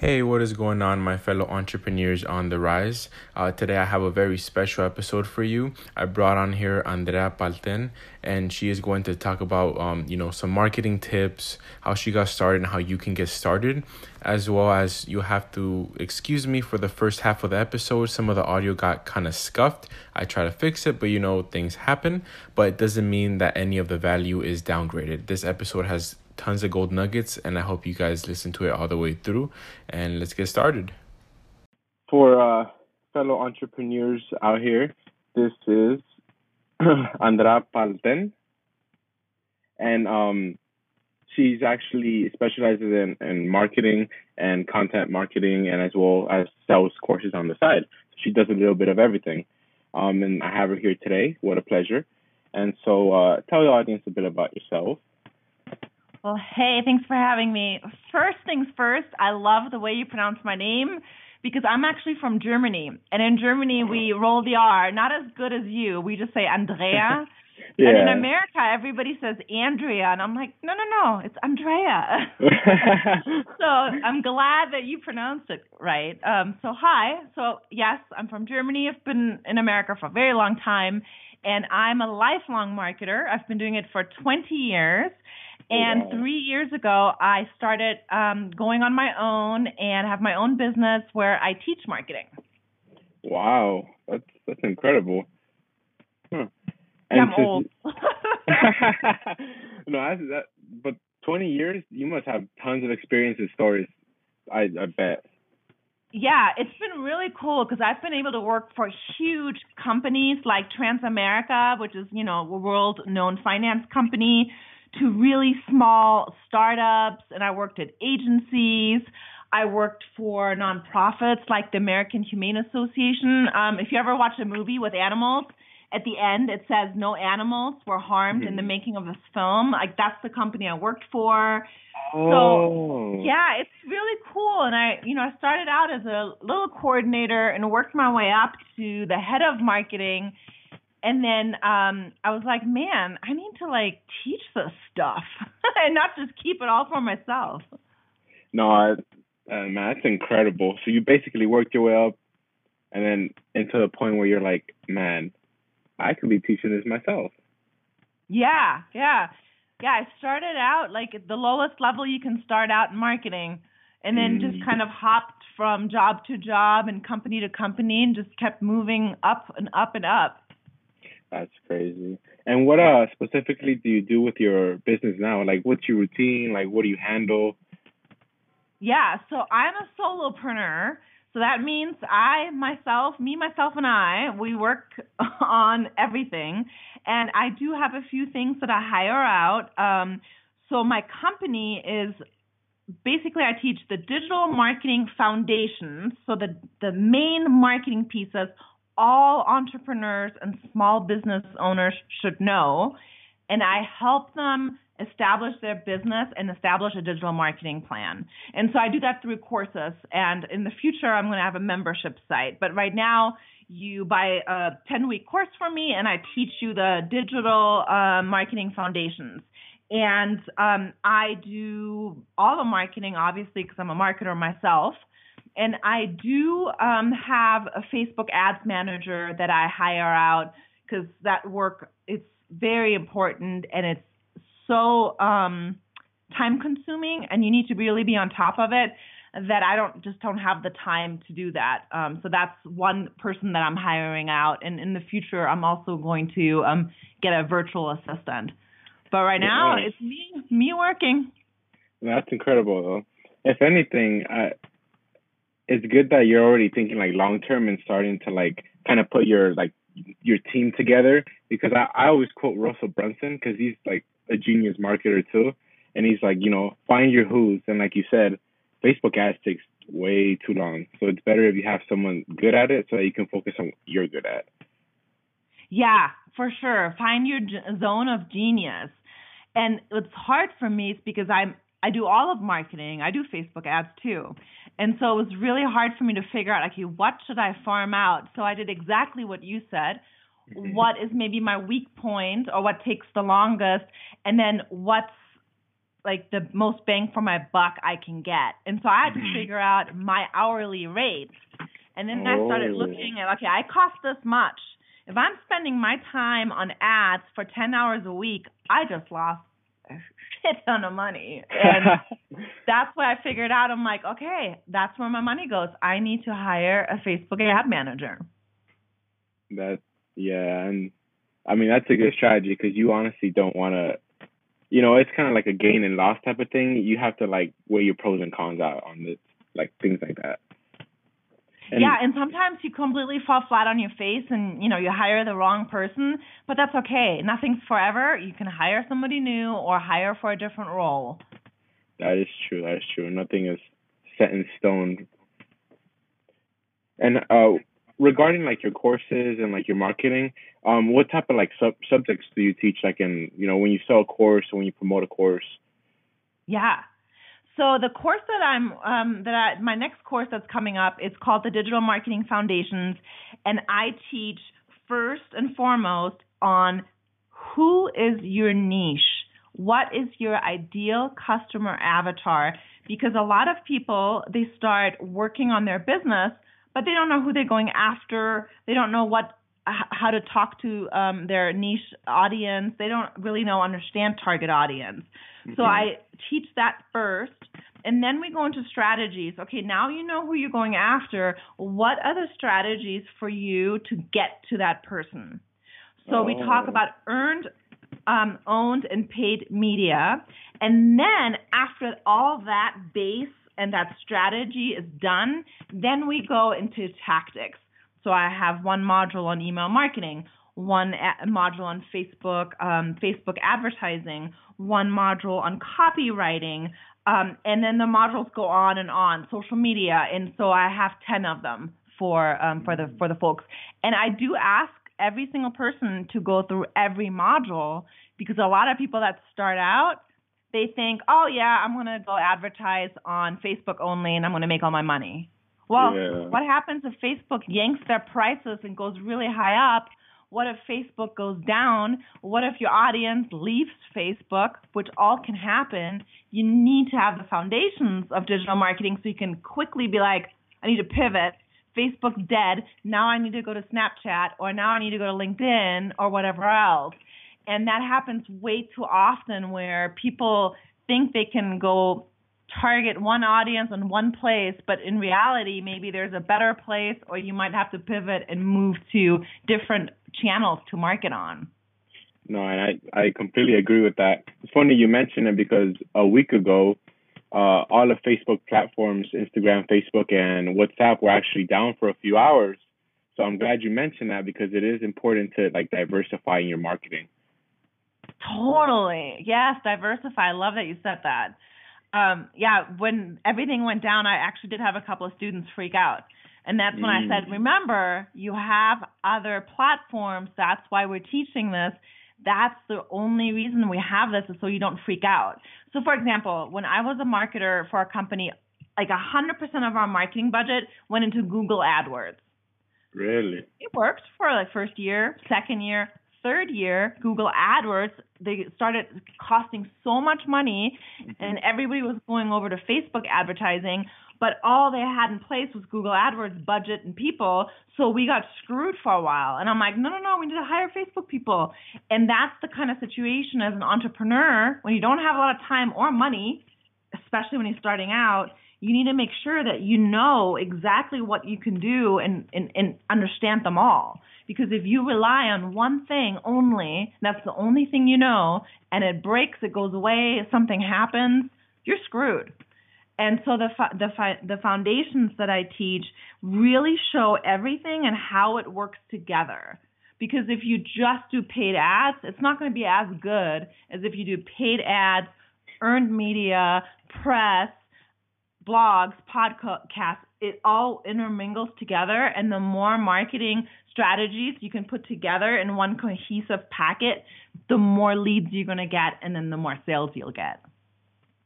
Hey, what is going on, my fellow entrepreneurs on the rise? Uh, today, I have a very special episode for you. I brought on here Andrea Palten, and she is going to talk about, um, you know, some marketing tips, how she got started, and how you can get started, as well as you have to excuse me for the first half of the episode. Some of the audio got kind of scuffed. I try to fix it, but you know, things happen. But it doesn't mean that any of the value is downgraded. This episode has tons of gold nuggets, and I hope you guys listen to it all the way through. And let's get started. For uh, fellow entrepreneurs out here, this is Andra Palten, and um, she's actually specializes in, in marketing and content marketing, and as well as sells courses on the side. She does a little bit of everything. Um, and I have her here today. What a pleasure. And so, uh, tell the audience a bit about yourself well, hey, thanks for having me. First things first, I love the way you pronounce my name because I'm actually from Germany. And in Germany, we roll the R, not as good as you. We just say Andrea. yeah. And in America, everybody says Andrea. And I'm like, no, no, no, it's Andrea. so I'm glad that you pronounced it right. Um, so, hi. So, yes, I'm from Germany. I've been in America for a very long time. And I'm a lifelong marketer. I've been doing it for 20 years. And three years ago, I started um, going on my own and have my own business where I teach marketing. Wow, that's that's incredible. Huh. I'm old. no, I, that, but 20 years, you must have tons of experiences, stories. I I bet. Yeah, it's been really cool because I've been able to work for huge companies like Transamerica, which is you know a world-known finance company to really small startups, and I worked at agencies. I worked for nonprofits like the American Humane Association. Um, if you ever watch a movie with animals, at the end it says no animals were harmed mm-hmm. in the mm-hmm. making of this film. Like that's the company I worked for. Oh. So yeah, it's really cool. And I, you know, I started out as a little coordinator and worked my way up to the head of marketing and then um I was like, man, I need to like teach this stuff and not just keep it all for myself. No, I, uh, man, that's incredible. So you basically worked your way up, and then into the point where you're like, man, I could be teaching this myself. Yeah, yeah, yeah. I started out like at the lowest level you can start out in marketing, and then mm. just kind of hopped from job to job and company to company, and just kept moving up and up and up. That's crazy. And what uh specifically do you do with your business now? Like what's your routine? Like what do you handle? Yeah, so I'm a solopreneur. So that means I myself, me myself and I, we work on everything and I do have a few things that I hire out. Um so my company is basically I teach the digital marketing foundations, so the the main marketing pieces all entrepreneurs and small business owners should know. And I help them establish their business and establish a digital marketing plan. And so I do that through courses. And in the future, I'm going to have a membership site. But right now, you buy a 10 week course from me, and I teach you the digital uh, marketing foundations. And um, I do all the marketing, obviously, because I'm a marketer myself. And I do um, have a Facebook ads manager that I hire out because that work it's very important and it's so um, time consuming and you need to really be on top of it that I don't just don't have the time to do that. Um, so that's one person that I'm hiring out, and in the future I'm also going to um, get a virtual assistant. But right now it's me me working. That's incredible though. If anything, I it's good that you're already thinking like long term and starting to like kind of put your like your team together because I, I always quote Russell Brunson because he's like a genius marketer too. And he's like you know find your who's and like you said Facebook ads takes way too long. So it's better if you have someone good at it so that you can focus on what you're good at. Yeah for sure. Find your zone of genius. And what's hard for me is because I'm I do all of marketing. I do Facebook ads too. And so it was really hard for me to figure out, okay, what should I farm out? So I did exactly what you said. What is maybe my weak point or what takes the longest? And then what's like the most bang for my buck I can get. And so I had to figure out my hourly rate. And then I started Oh. looking at okay, I cost this much. If I'm spending my time on ads for 10 hours a week, I just lost shit ton of money. And that's what I figured out. I'm like, okay, that's where my money goes. I need to hire a Facebook ad manager. that yeah, and I mean that's a good strategy because you honestly don't want to. You know, it's kind of like a gain and loss type of thing. You have to like weigh your pros and cons out on this, like things like that. And yeah, and sometimes you completely fall flat on your face and you know, you hire the wrong person, but that's okay. Nothing's forever. You can hire somebody new or hire for a different role. That is true. That is true. Nothing is set in stone. And uh, regarding like your courses and like your marketing, um, what type of like sub subjects do you teach? Like in you know when you sell a course or when you promote a course. Yeah. So the course that I'm um, that I, my next course that's coming up is called the Digital Marketing Foundations, and I teach first and foremost on who is your niche, what is your ideal customer avatar, because a lot of people they start working on their business, but they don't know who they're going after, they don't know what how to talk to um, their niche audience, they don't really know understand target audience. So Mhm. I teach that first, and then we go into strategies. Okay, now you know who you're going after. What are the strategies for you to get to that person? So we talk Oh. about earned, um, owned, and paid media, and then after all that base and that strategy is done, then we go into tactics. So I have one module on email marketing, one a- module on Facebook, um, Facebook advertising, one module on copywriting, um, and then the modules go on and on, social media, and so I have ten of them for um, for the for the folks. And I do ask every single person to go through every module because a lot of people that start out they think, oh yeah, I'm gonna go advertise on Facebook only, and I'm gonna make all my money. Well, Yeah. what happens if Facebook yanks their prices and goes really high up? What if Facebook goes down? What if your audience leaves Facebook, which all can happen? You need to have the foundations of digital marketing so you can quickly be like, I need to pivot. Facebook's dead. Now I need to go to Snapchat or now I need to go to LinkedIn or whatever else. And that happens way too often where people think they can go target one audience in one place, but in reality, maybe there's a better place, or you might have to pivot and move to different channels to market on. No, and I, I completely agree with that. It's funny you mentioned it because a week ago, uh, all of Facebook platforms, Instagram, Facebook, and WhatsApp were actually down for a few hours. So I'm glad you mentioned that because it is important to like diversify in your marketing. Totally. Yes, diversify. I love that you said that. Um, yeah, when everything went down, I actually did have a couple of students freak out. And that's when I said, Mm. remember, you have other platforms. That's why we're teaching this. That's the only reason we have this is so you don't freak out. So, for example, when I was a marketer for a company, like 100% of our marketing budget went into Google AdWords. Really? It worked for like first year, second year, third year. Google AdWords they started costing so much money, and everybody was going over to Facebook advertising. But all they had in place was Google AdWords budget and people, so we got screwed for a while. And I'm like, no, no, no, we need to hire Facebook people. And that's the kind of situation as an entrepreneur when you don't have a lot of time or money, especially when you're starting out you need to make sure that you know exactly what you can do and, and, and understand them all. Because if you rely on one thing only, that's the only thing you know, and it breaks, it goes away, something happens, you're screwed. And so the the the foundations that I teach really show everything and how it works together. Because if you just do paid ads, it's not going to be as good as if you do paid ads, earned media, press, blogs, podcasts, it all intermingles together. And the more marketing strategies you can put together in one cohesive packet, the more leads you're going to get, and then the more sales you'll get.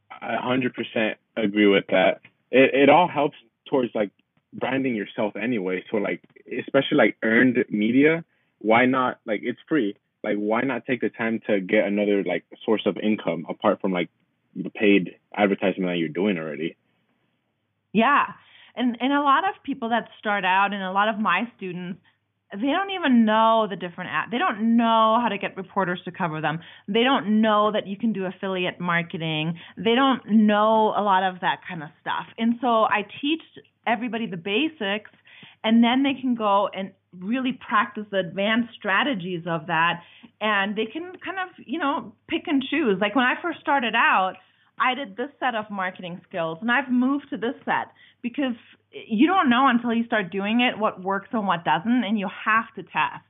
I 100% agree with that. It, it all helps towards like branding yourself anyway. So, like, especially like earned media, why not? Like, it's free. Like, why not take the time to get another like source of income apart from like the paid advertisement that you're doing already. Yeah. And and a lot of people that start out and a lot of my students they don't even know the different ad. They don't know how to get reporters to cover them. They don't know that you can do affiliate marketing. They don't know a lot of that kind of stuff. And so I teach everybody the basics and then they can go and really practice the advanced strategies of that and they can kind of, you know, pick and choose. Like when I first started out, I did this set of marketing skills and I've moved to this set because you don't know until you start doing it what works and what doesn't and you have to test.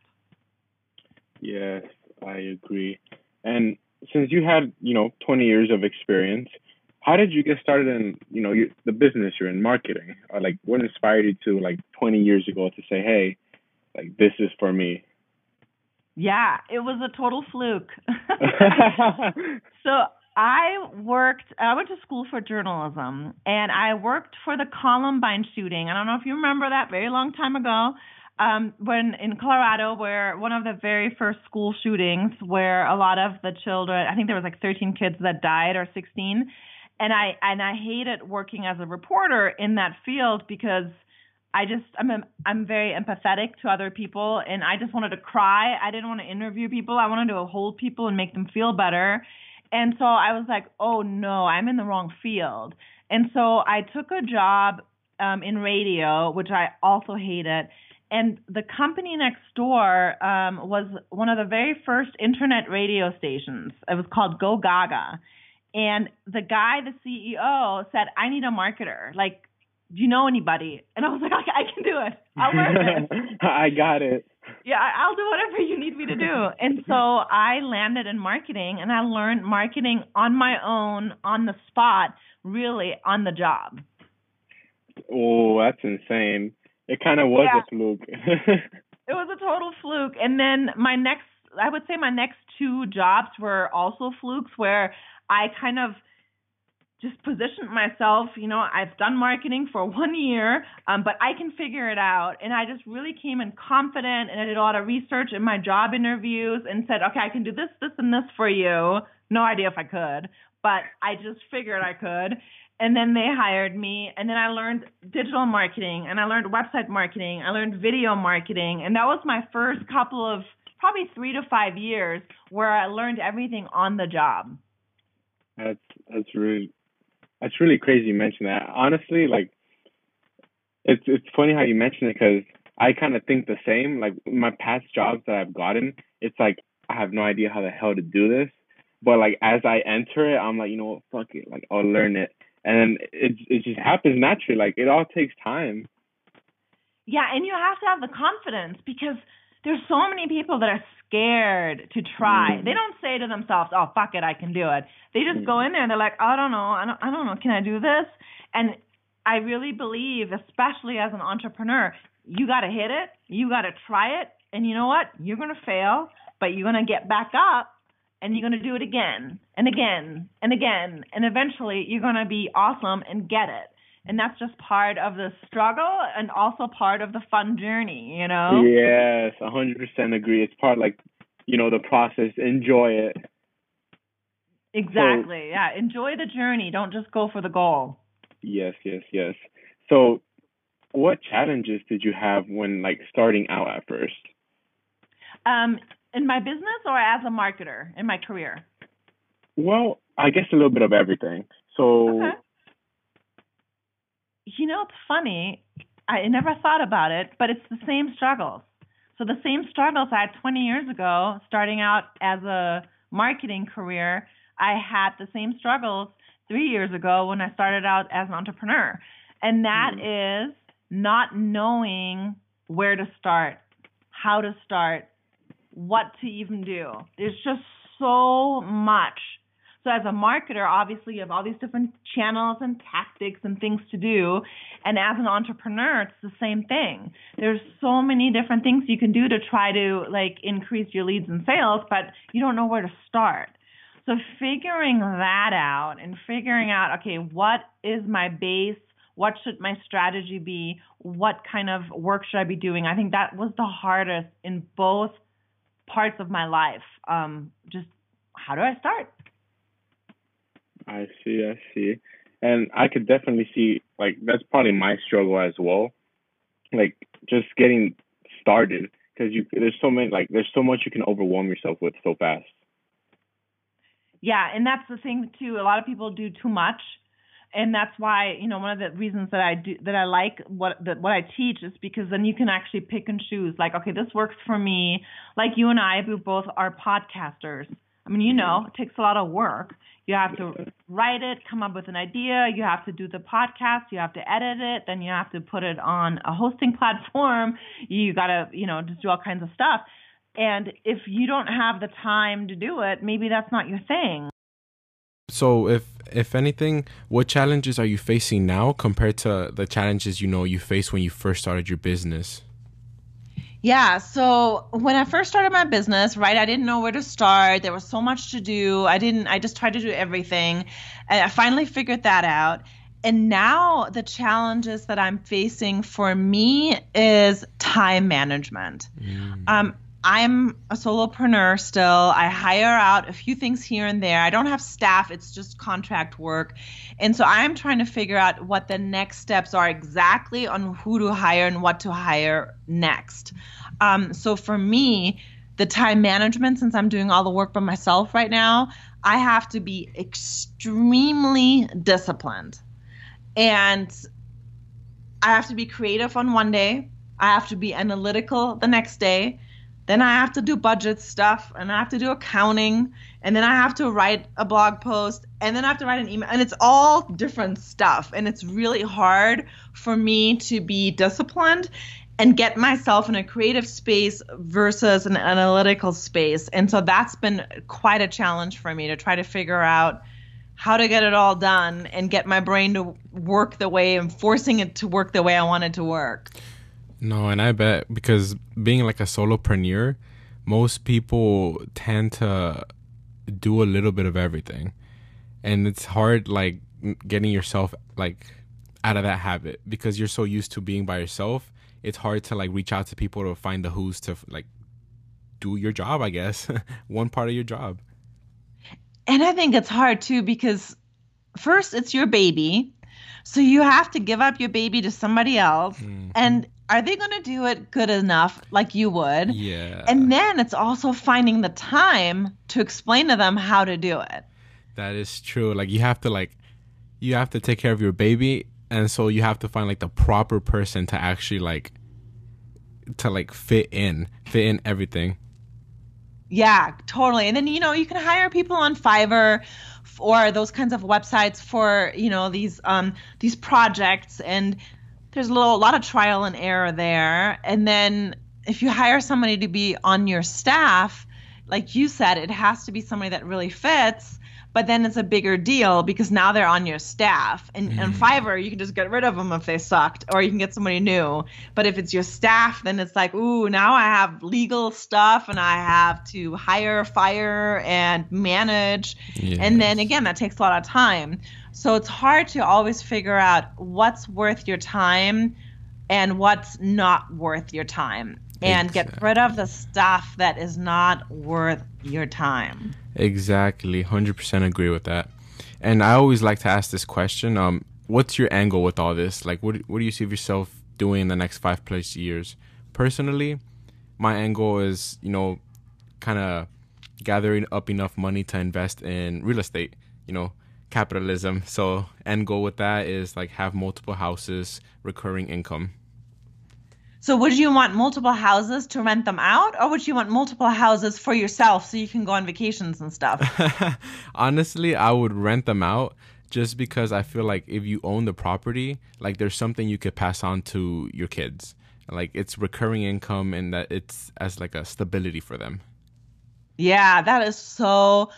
Yes, I agree. And since you had, you know, 20 years of experience, how did you get started in, you know, the business you're in marketing? Or like what inspired you to like 20 years ago to say, "Hey, like this is for me." Yeah, it was a total fluke. so I worked, I went to school for journalism and I worked for the Columbine shooting. I don't know if you remember that very long time ago. Um, when in Colorado, where one of the very first school shootings, where a lot of the children, I think there was like 13 kids that died or 16, and I and I hated working as a reporter in that field because I just I'm a, I'm very empathetic to other people, and I just wanted to cry. I didn't want to interview people. I wanted to hold people and make them feel better. And so I was like, oh no, I'm in the wrong field. And so I took a job um, in radio, which I also hated. And the company next door um, was one of the very first internet radio stations. It was called Go Gaga. And the guy, the CEO, said, I need a marketer. Like, do you know anybody? And I was like, I, I can do it. I'll learn it. I got it yeah, I'll do whatever you need me to do. And so I landed in marketing and I learned marketing on my own, on the spot, really on the job. Oh, that's insane. It kind of was yeah. a fluke. it was a total fluke. And then my next, I would say my next two jobs were also flukes where I kind of just positioned myself. You know, I've done marketing for one year, um, but I can figure it out. And I just really came in confident and I did a lot of research in my job interviews and said, okay, I can do this, this, and this for you. No idea if I could, but I just figured I could. And then they hired me, and then I learned digital marketing, and I learned website marketing, I learned video marketing, and that was my first couple of probably three to five years where I learned everything on the job. That's that's really that's really crazy you mention that. Honestly, like it's it's funny how you mention it because I kind of think the same. Like my past jobs that I've gotten, it's like I have no idea how the hell to do this. But like as I enter it, I'm like, you know what, fuck it, like I'll learn it, and then it it just happens naturally. Like it all takes time. Yeah, and you have to have the confidence because there's so many people that are scared to try. Mm. They don't say to themselves, "Oh, fuck it, I can do it." They just mm. go in there and they're like, "I don't know, I don't, I don't know, can I do this?" And I really believe, especially as an entrepreneur, you got to hit it, you got to try it, and you know what? You're gonna fail, but you're gonna get back up, and you're gonna do it again and again and again, and eventually you're gonna be awesome and get it and that's just part of the struggle and also part of the fun journey you know? Yes a hundred percent agree. It's part like you know the process. Enjoy it. Exactly. So, yeah enjoy the journey. Don't just go for the goal. Yes yes yes. So what challenges did you have when like starting out at first? Um in my business or as a marketer in my career? Well i guess a little bit of everything. So okay you know, it's funny. I never thought about it, but it's the same struggles. So the same struggles I had 20 years ago, starting out as a marketing career, I had the same struggles three years ago when I started out as an entrepreneur. And that mm-hmm. is not knowing where to start, how to start, what to even do. There's just so much so as a marketer, obviously you have all these different channels and tactics and things to do. And as an entrepreneur, it's the same thing. There's so many different things you can do to try to like increase your leads and sales, but you don't know where to start. So figuring that out and figuring out, okay, what is my base? What should my strategy be? What kind of work should I be doing? I think that was the hardest in both parts of my life. Um, just how do I start? I see, I see. And I could definitely see like that's probably my struggle as well. Like just getting started because you there's so many like there's so much you can overwhelm yourself with so fast. Yeah, and that's the thing too. A lot of people do too much, and that's why you know one of the reasons that I do that I like what that what I teach is because then you can actually pick and choose. Like, okay, this works for me. Like you and I, we both are podcasters. I mean, you mm-hmm. know, it takes a lot of work. You have to write it, come up with an idea. You have to do the podcast. You have to edit it. Then you have to put it on a hosting platform. You got to, you know, just do all kinds of stuff. And if you don't have the time to do it, maybe that's not your thing. So, if if anything, what challenges are you facing now compared to the challenges you know you faced when you first started your business? Yeah. So when I first started my business, right, I didn't know where to start. There was so much to do. I didn't, I just tried to do everything. And I finally figured that out. And now the challenges that I'm facing for me is time management. Mm. Um, I'm a solopreneur still. I hire out a few things here and there. I don't have staff, it's just contract work. And so I'm trying to figure out what the next steps are exactly on who to hire and what to hire next. Um, so for me, the time management, since I'm doing all the work by myself right now, I have to be extremely disciplined. And I have to be creative on one day, I have to be analytical the next day then I have to do budget stuff and I have to do accounting and then I have to write a blog post and then I have to write an email and it's all different stuff and it's really hard for me to be disciplined and get myself in a creative space versus an analytical space. And so that's been quite a challenge for me to try to figure out how to get it all done and get my brain to work the way and forcing it to work the way I want it to work. No, and I bet because being like a solopreneur, most people tend to do a little bit of everything. And it's hard like getting yourself like out of that habit because you're so used to being by yourself. It's hard to like reach out to people to find the who's to like do your job, I guess. One part of your job. And I think it's hard too because first it's your baby. So you have to give up your baby to somebody else. Mm-hmm. And are they going to do it good enough like you would? Yeah. And then it's also finding the time to explain to them how to do it. That is true. Like you have to like you have to take care of your baby and so you have to find like the proper person to actually like to like fit in, fit in everything. Yeah, totally. And then you know, you can hire people on Fiverr or those kinds of websites for, you know, these um these projects and there's a little a lot of trial and error there. And then if you hire somebody to be on your staff, like you said, it has to be somebody that really fits. But then it's a bigger deal because now they're on your staff. And, mm. and Fiverr, you can just get rid of them if they sucked, or you can get somebody new. But if it's your staff, then it's like, ooh, now I have legal stuff and I have to hire, fire, and manage. Yes. And then again, that takes a lot of time. So it's hard to always figure out what's worth your time and what's not worth your time and exactly. get rid of the stuff that is not worth your time. Exactly. 100% agree with that. And I always like to ask this question um what's your angle with all this? Like what what do you see of yourself doing in the next 5 plus years? Personally, my angle is, you know, kind of gathering up enough money to invest in real estate, you know, capitalism. So end goal with that is like have multiple houses, recurring income. So would you want multiple houses to rent them out or would you want multiple houses for yourself so you can go on vacations and stuff? Honestly, I would rent them out just because I feel like if you own the property, like there's something you could pass on to your kids. Like it's recurring income and that it's as like a stability for them. Yeah, that is so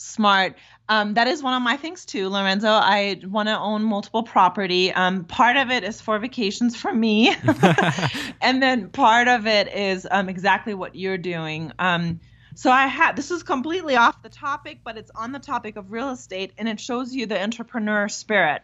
smart. Um, that is one of my things too, Lorenzo. I want to own multiple property. Um, part of it is for vacations for me, and then part of it is um, exactly what you're doing. Um, so I had this is completely off the topic, but it's on the topic of real estate, and it shows you the entrepreneur spirit.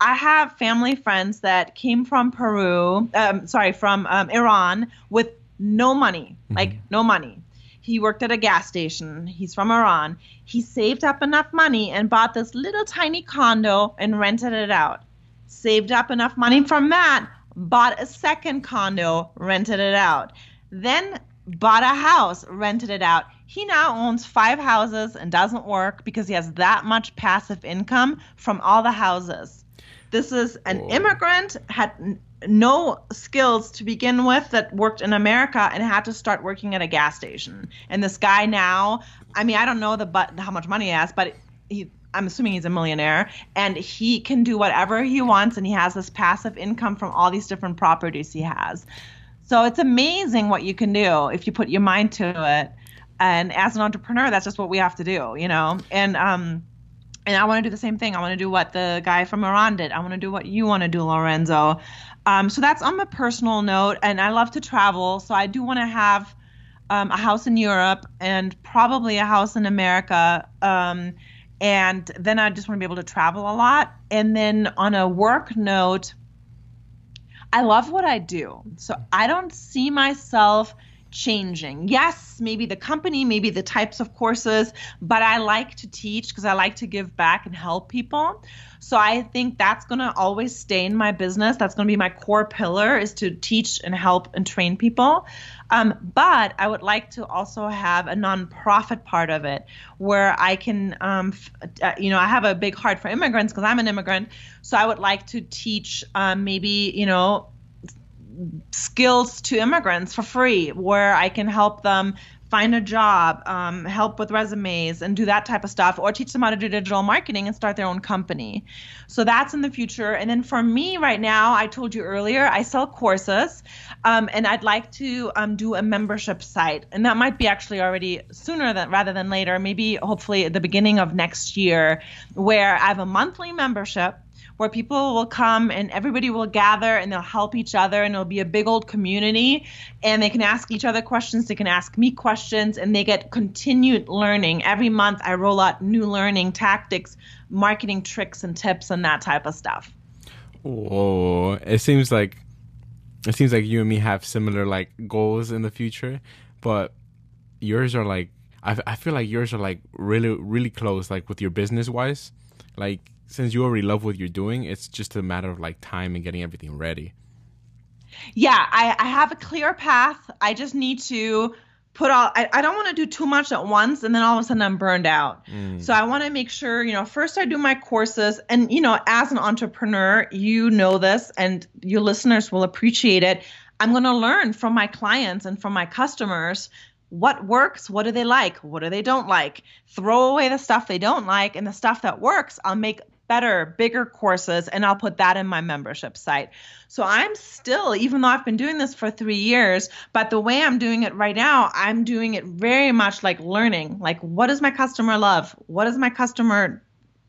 I have family friends that came from Peru, um, sorry, from um, Iran with no money, mm-hmm. like no money he worked at a gas station. He's from Iran. He saved up enough money and bought this little tiny condo and rented it out. Saved up enough money from that, bought a second condo, rented it out. Then bought a house, rented it out. He now owns five houses and doesn't work because he has that much passive income from all the houses. This is an Whoa. immigrant, had no skills to begin with that worked in America and had to start working at a gas station. And this guy now, I mean, I don't know the but how much money he has, but he I'm assuming he's a millionaire and he can do whatever he wants and he has this passive income from all these different properties he has. So it's amazing what you can do if you put your mind to it. And as an entrepreneur, that's just what we have to do, you know. And um and I want to do the same thing. I want to do what the guy from Iran did. I want to do what you want to do, Lorenzo. Um, so that's on a personal note, and I love to travel. So I do want to have um, a house in Europe and probably a house in America. Um, and then I just want to be able to travel a lot. And then on a work note, I love what I do. So I don't see myself changing. Yes, maybe the company, maybe the types of courses, but I like to teach because I like to give back and help people. So I think that's going to always stay in my business. That's going to be my core pillar is to teach and help and train people. Um, but I would like to also have a nonprofit part of it where I can, um, uh, you know, I have a big heart for immigrants because I'm an immigrant. So I would like to teach um, maybe, you know, skills to immigrants for free where I can help them find a job, um, help with resumes, and do that type of stuff, or teach them how to do digital marketing and start their own company. So that's in the future. And then for me right now, I told you earlier, I sell courses, um, and I'd like to um, do a membership site, and that might be actually already sooner than rather than later, maybe hopefully at the beginning of next year, where I have a monthly membership where people will come and everybody will gather and they'll help each other and it'll be a big old community. And they can ask each other questions they can ask me questions and they get continued learning. Every month i roll out new learning tactics marketing tricks and tips and that type of stuff. Whoa. It seems like it seems like you and me have similar like goals in the future but yours are like I, I feel like yours are like really really close like with your business wise like since you already love what you're doing, it's just a matter of like time and getting everything ready. Yeah, I, I have a clear path. I just need to put all I, I don't want to do too much at once and then all of a sudden I'm burned out. Mm. So I want to make sure, you know, first I do my courses and you know, as an entrepreneur, you know this and your listeners will appreciate it. I'm going to learn from my clients and from my customers what works, what do they like, what do they don't like. Throw away the stuff they don't like and the stuff that works, I'll make better, bigger courses, and I'll put that in my membership site. So I'm still, even though I've been doing this for three years, but the way I'm doing it right now, I'm doing it very much like learning. Like, what does my customer love? What does my customer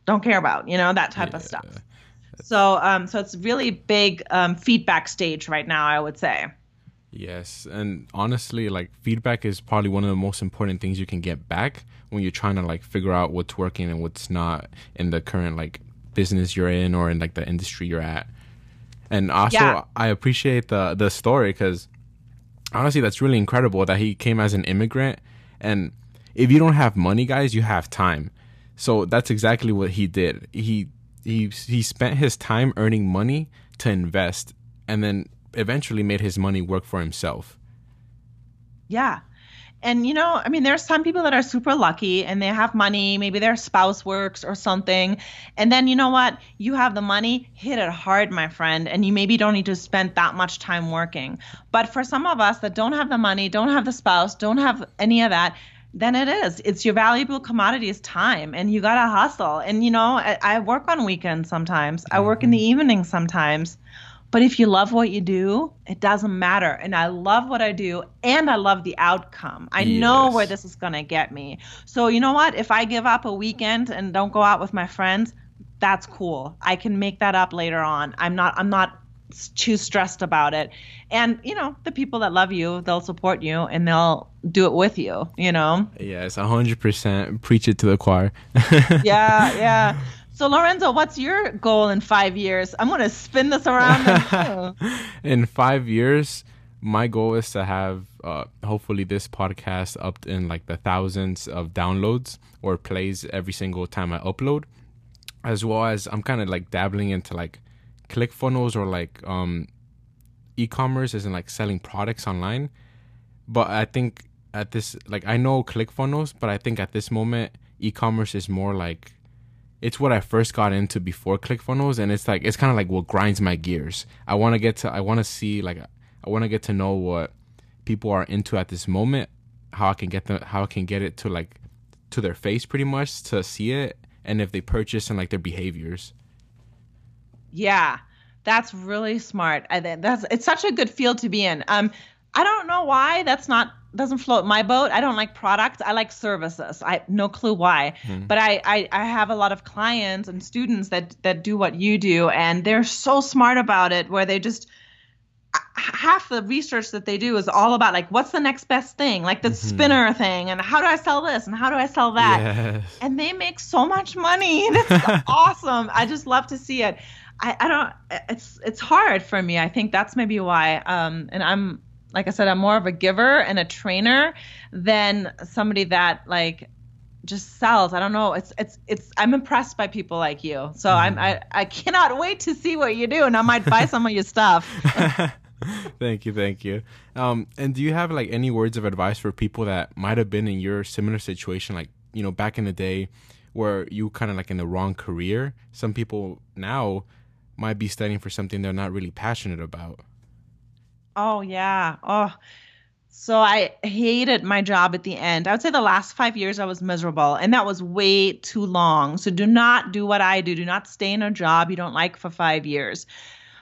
don't care about? You know, that type yeah. of stuff. So, um, so it's really big um, feedback stage right now, I would say. Yes, and honestly, like feedback is probably one of the most important things you can get back when you're trying to like figure out what's working and what's not in the current like business you're in or in like the industry you're at. And also, yeah. I appreciate the the story because honestly, that's really incredible that he came as an immigrant. And if you don't have money, guys, you have time. So that's exactly what he did. He he he spent his time earning money to invest, and then eventually made his money work for himself. Yeah, and you know, I mean, there's some people that are super lucky and they have money, maybe their spouse works or something. And then you know what? You have the money, hit it hard, my friend, and you maybe don't need to spend that much time working. But for some of us that don't have the money, don't have the spouse, don't have any of that, then it is. It's your valuable commodity is time, and you gotta hustle. And you know, I, I work on weekends sometimes. I work in the mm-hmm. evening sometimes. But if you love what you do, it doesn't matter. And I love what I do and I love the outcome. I yes. know where this is going to get me. So, you know what? If I give up a weekend and don't go out with my friends, that's cool. I can make that up later on. I'm not I'm not too stressed about it. And, you know, the people that love you, they'll support you and they'll do it with you, you know? Yes, 100%. Preach it to the choir. yeah, yeah. So Lorenzo, what's your goal in five years? I'm gonna spin this around. in five years, my goal is to have uh, hopefully this podcast up in like the thousands of downloads or plays every single time I upload, as well as I'm kind of like dabbling into like ClickFunnels or like um, e-commerce, isn't like selling products online. But I think at this, like I know ClickFunnels, but I think at this moment, e-commerce is more like it's what I first got into before ClickFunnels, and it's like it's kind of like what grinds my gears. I want to get to, I want to see like I want to get to know what people are into at this moment, how I can get them, how I can get it to like to their face pretty much to see it, and if they purchase and like their behaviors. Yeah, that's really smart. I think that's it's such a good field to be in. Um, I don't know why that's not doesn't float my boat. I don't like products. I like services. I no clue why, mm. but I, I I have a lot of clients and students that that do what you do, and they're so smart about it. Where they just half the research that they do is all about like what's the next best thing like the mm-hmm. spinner thing and how do i sell this and how do i sell that yes. and they make so much money that's awesome i just love to see it I, I don't it's it's hard for me i think that's maybe why um and i'm like i said i'm more of a giver and a trainer than somebody that like just sells. I don't know. It's it's it's. I'm impressed by people like you. So mm. I'm I I cannot wait to see what you do, and I might buy some of your stuff. thank you, thank you. Um, and do you have like any words of advice for people that might have been in your similar situation, like you know back in the day, where you kind of like in the wrong career? Some people now might be studying for something they're not really passionate about. Oh yeah. Oh so I hated my job at the end. I would say the last five years I was miserable, and that was way too long. So do not do what I do. Do not stay in a job you don't like for five years.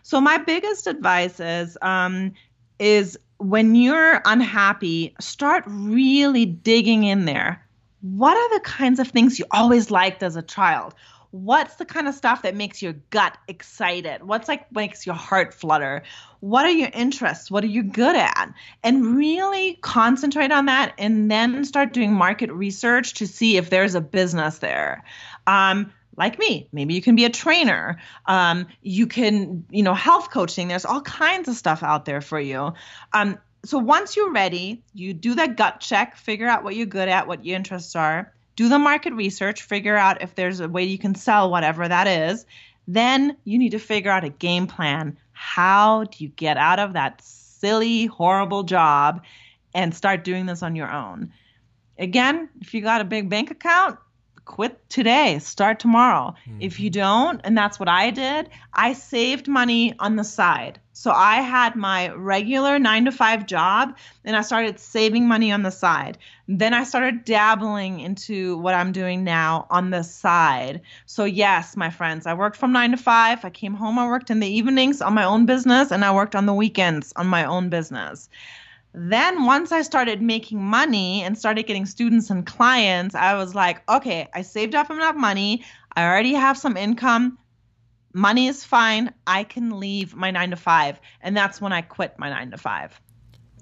So my biggest advice is um, is when you're unhappy, start really digging in there. What are the kinds of things you always liked as a child? What's the kind of stuff that makes your gut excited? What's like makes your heart flutter? What are your interests? What are you good at? And really concentrate on that and then start doing market research to see if there's a business there. Um, like me, maybe you can be a trainer. Um, you can, you know, health coaching. There's all kinds of stuff out there for you. Um, so once you're ready, you do that gut check, figure out what you're good at, what your interests are do the market research, figure out if there's a way you can sell whatever that is. Then you need to figure out a game plan. How do you get out of that silly, horrible job and start doing this on your own? Again, if you got a big bank account, quit today, start tomorrow. Mm-hmm. If you don't, and that's what I did, I saved money on the side. So I had my regular nine to five job and I started saving money on the side. Then I started dabbling into what I'm doing now on the side. So, yes, my friends, I worked from nine to five. I came home, I worked in the evenings on my own business, and I worked on the weekends on my own business. Then once I started making money and started getting students and clients, I was like, okay, I saved up enough money. I already have some income. Money is fine. I can leave my nine to five. And that's when I quit my nine to five.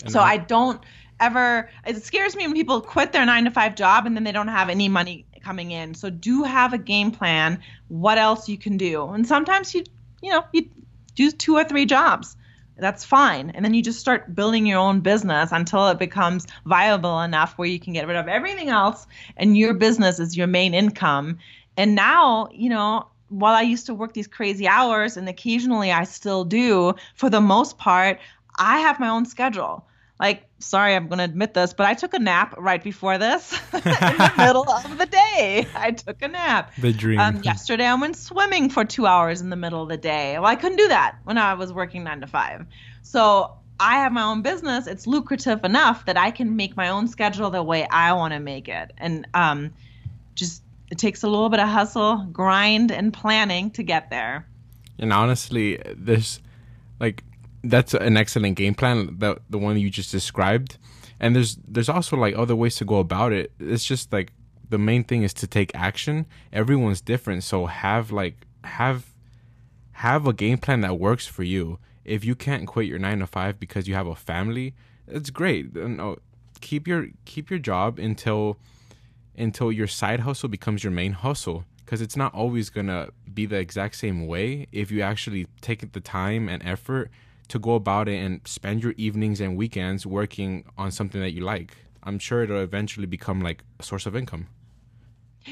And so I, I don't ever, it scares me when people quit their nine to five job and then they don't have any money coming in. So do have a game plan, what else you can do. And sometimes you, you know, you do two or three jobs that's fine. And then you just start building your own business until it becomes viable enough where you can get rid of everything else and your business is your main income. And now, you know, while I used to work these crazy hours and occasionally I still do, for the most part, I have my own schedule like sorry i'm going to admit this but i took a nap right before this in the middle of the day. I took a nap. The dream. Um, yesterday i went swimming for two hours in the middle of the day. Well i couldn't do that when i was working nine to five. So i have my own business. It's lucrative enough that i can make my own schedule the way i want to make it. And um, just it takes a little bit of hustle grind and planning to get there. And honestly there's like that's an excellent game plan the the one you just described. And there's there's also like other ways to go about it. It's just like the main thing is to take action. Everyone's different. So have like have have a game plan that works for you. If you can't quit your 9 to 5 because you have a family it's great. Uh, no, keep your keep your job until until your side hustle becomes your main hustle. Because it's not always gonna be the exact same way if you actually take the time and effort to go about it and spend your evenings and weekends working on something that you like. I'm sure it'll eventually become like a source of income.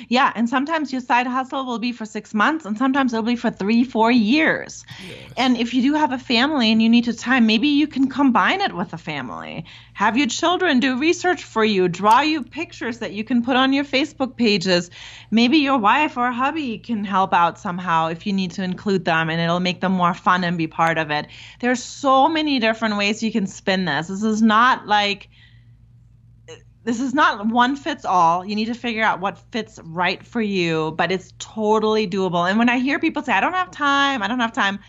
Yeah, and sometimes your side hustle will be for six months, and sometimes it'll be for three, four years. Yes. And if you do have a family and you need to time, maybe you can combine it with a family. Have your children do research for you, draw you pictures that you can put on your Facebook pages. Maybe your wife or hubby can help out somehow if you need to include them, and it'll make them more fun and be part of it. There's so many different ways you can spin this. This is not like this is not one fits all. You need to figure out what fits right for you, but it's totally doable. And when I hear people say, I don't have time, I don't have time,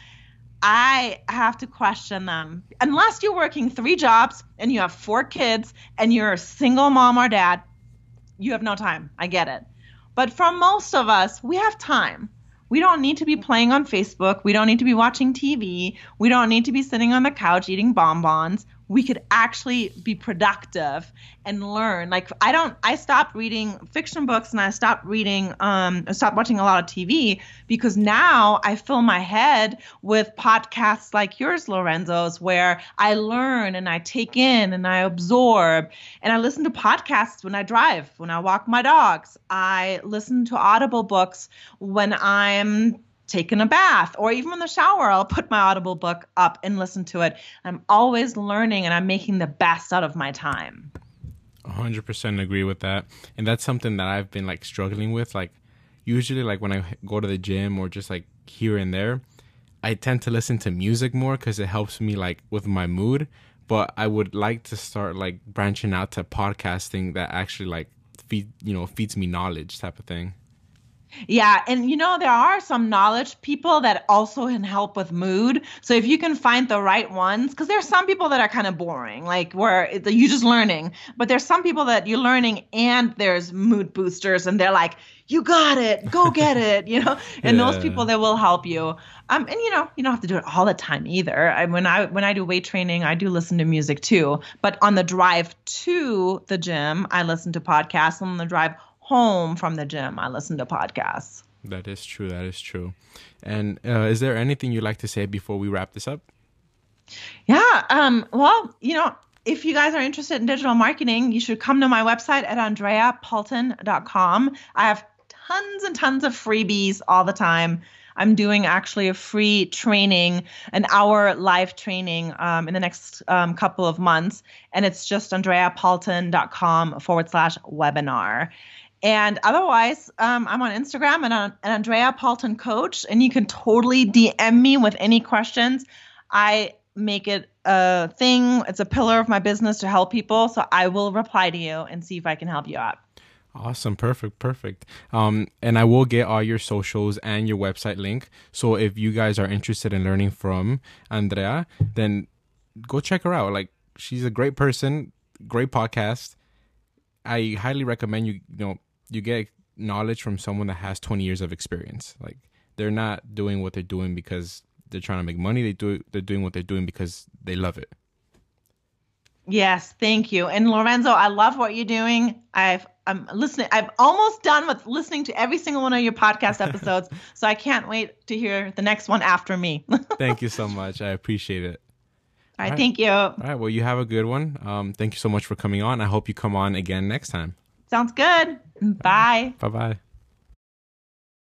I have to question them. Unless you're working three jobs and you have four kids and you're a single mom or dad, you have no time. I get it. But for most of us, we have time. We don't need to be playing on Facebook. We don't need to be watching TV. We don't need to be sitting on the couch eating bonbons we could actually be productive and learn. Like I don't I stopped reading fiction books and I stopped reading um I stopped watching a lot of TV because now I fill my head with podcasts like yours Lorenzo's where I learn and I take in and I absorb and I listen to podcasts when I drive, when I walk my dogs. I listen to audible books when I'm taken a bath or even in the shower i'll put my audible book up and listen to it. I'm always learning and i'm making the best out of my time. 100% agree with that. And that's something that i've been like struggling with. Like usually like when i go to the gym or just like here and there i tend to listen to music more because it helps me like with my mood. But i would like to start like branching out to podcasting that actually like feed you know feeds me knowledge type of thing yeah, and you know there are some knowledge people that also can help with mood. So if you can find the right ones, because there's some people that are kind of boring, like where you're just learning, but there's some people that you're learning and there's mood boosters, and they're like, "You got it, go get it," you know. And yeah. those people that will help you. Um, and you know you don't have to do it all the time either. I, when I when I do weight training, I do listen to music too. But on the drive to the gym, I listen to podcasts. On the drive home from the gym, I listen to podcasts. That is true. That is true. And uh, is there anything you'd like to say before we wrap this up? Yeah. Um, well, you know, if you guys are interested in digital marketing, you should come to my website at andreapalton.com. I have tons and tons of freebies all the time. I'm doing actually a free training, an hour live training um, in the next um, couple of months. And it's just andreapalton.com forward slash webinar. And otherwise, um, I'm on Instagram and on and Andrea Palton Coach, and you can totally DM me with any questions. I make it a thing, it's a pillar of my business to help people. So I will reply to you and see if I can help you out. Awesome. Perfect. Perfect. Um, and I will get all your socials and your website link. So if you guys are interested in learning from Andrea, then go check her out. Like she's a great person, great podcast. I highly recommend you, you know, you get knowledge from someone that has 20 years of experience. Like they're not doing what they're doing because they're trying to make money. They do they're doing what they're doing because they love it. Yes, thank you. And Lorenzo, I love what you're doing. I've I'm listening. I'm almost done with listening to every single one of your podcast episodes. so I can't wait to hear the next one after me. thank you so much. I appreciate it. All right, All right, thank you. All right, well, you have a good one. Um, thank you so much for coming on. I hope you come on again next time. Sounds good. Bye. Bye bye.